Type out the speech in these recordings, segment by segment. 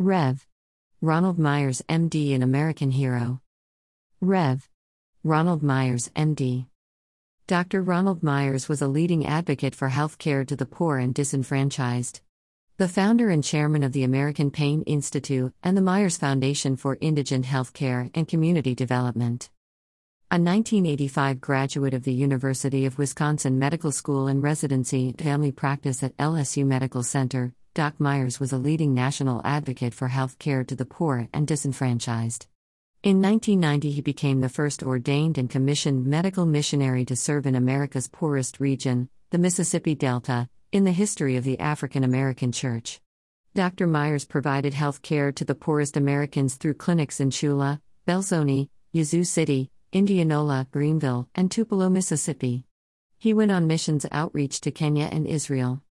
Rev. Ronald Myers, MD, an American hero. Rev. Ronald Myers, MD. Dr. Ronald Myers was a leading advocate for health care to the poor and disenfranchised. The founder and chairman of the American Pain Institute and the Myers Foundation for Indigent Health Care and Community Development. A 1985 graduate of the University of Wisconsin Medical School and residency family practice at LSU Medical Center, Doc Myers was a leading national advocate for health care to the poor and disenfranchised. In 1990, he became the first ordained and commissioned medical missionary to serve in America's poorest region, the Mississippi Delta, in the history of the African American Church. Dr. Myers provided health care to the poorest Americans through clinics in Tchula, Belzoni, Yazoo City, Indianola, Greenville, and Tupelo, Mississippi. He went on missions outreach to Kenya and Israel.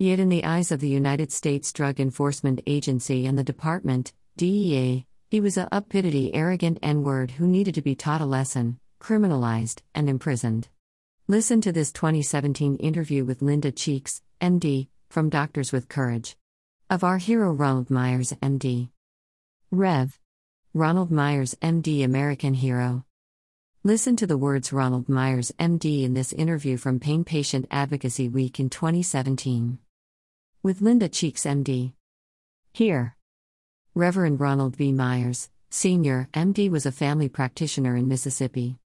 Yet, in the eyes of the United States Drug Enforcement Agency and the Department, DEA, he was a uppity, arrogant N word who needed to be taught a lesson, criminalized, and imprisoned. Listen to this 2017 interview with Linda Cheeks, MD, from Doctors with Courage. Of our hero Ronald Myers, MD. Rev. Ronald Myers, MD, American hero. Listen to the words Ronald Myers, MD, in this interview from Pain Patient Advocacy Week in 2017. With Linda Cheeks, MD. Here. Reverend Ronald V. Myers, Sr., MD, was a family practitioner in Mississippi.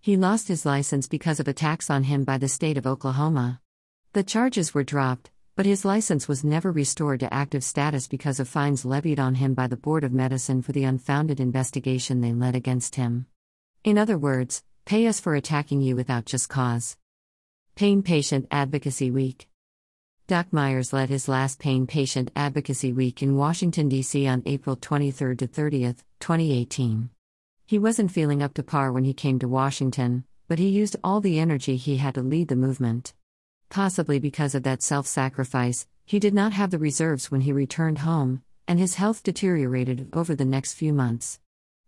He lost his license because of attacks on him by the state of Oklahoma. The charges were dropped, but his license was never restored to active status because of fines levied on him by the Board of Medicine for the unfounded investigation they led against him. In other words, pay us for attacking you without just cause. Pain Patient Advocacy Week Doc Myers led his last Pain Patient Advocacy Week in Washington, D.C. on April 23 to 30, 2018. He wasn't feeling up to par when he came to Washington, but he used all the energy he had to lead the movement. Possibly because of that self sacrifice, he did not have the reserves when he returned home, and his health deteriorated over the next few months.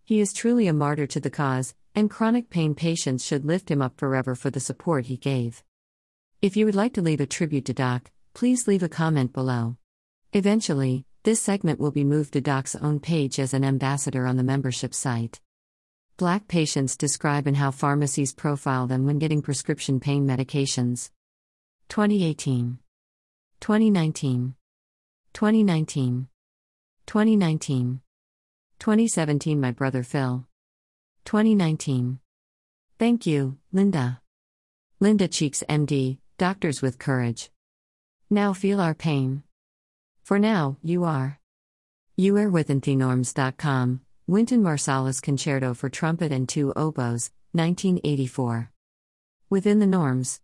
He is truly a martyr to the cause, and chronic pain patients should lift him up forever for the support he gave. If you would like to leave a tribute to Doc, please leave a comment below. Eventually, this segment will be moved to Doc's own page as an ambassador on the membership site. Black patients describe and how pharmacies profile them when getting prescription pain medications. 2018, 2019, 2019, 2019, 2017. My brother Phil. 2019. Thank you, Linda. Linda Cheeks, MD, Doctors with Courage. Now feel our pain. For now, you are. You are with Antinorms.com, Wynton Marsalis Concerto for Trumpet and Two Oboes, 1984. Within the Norms.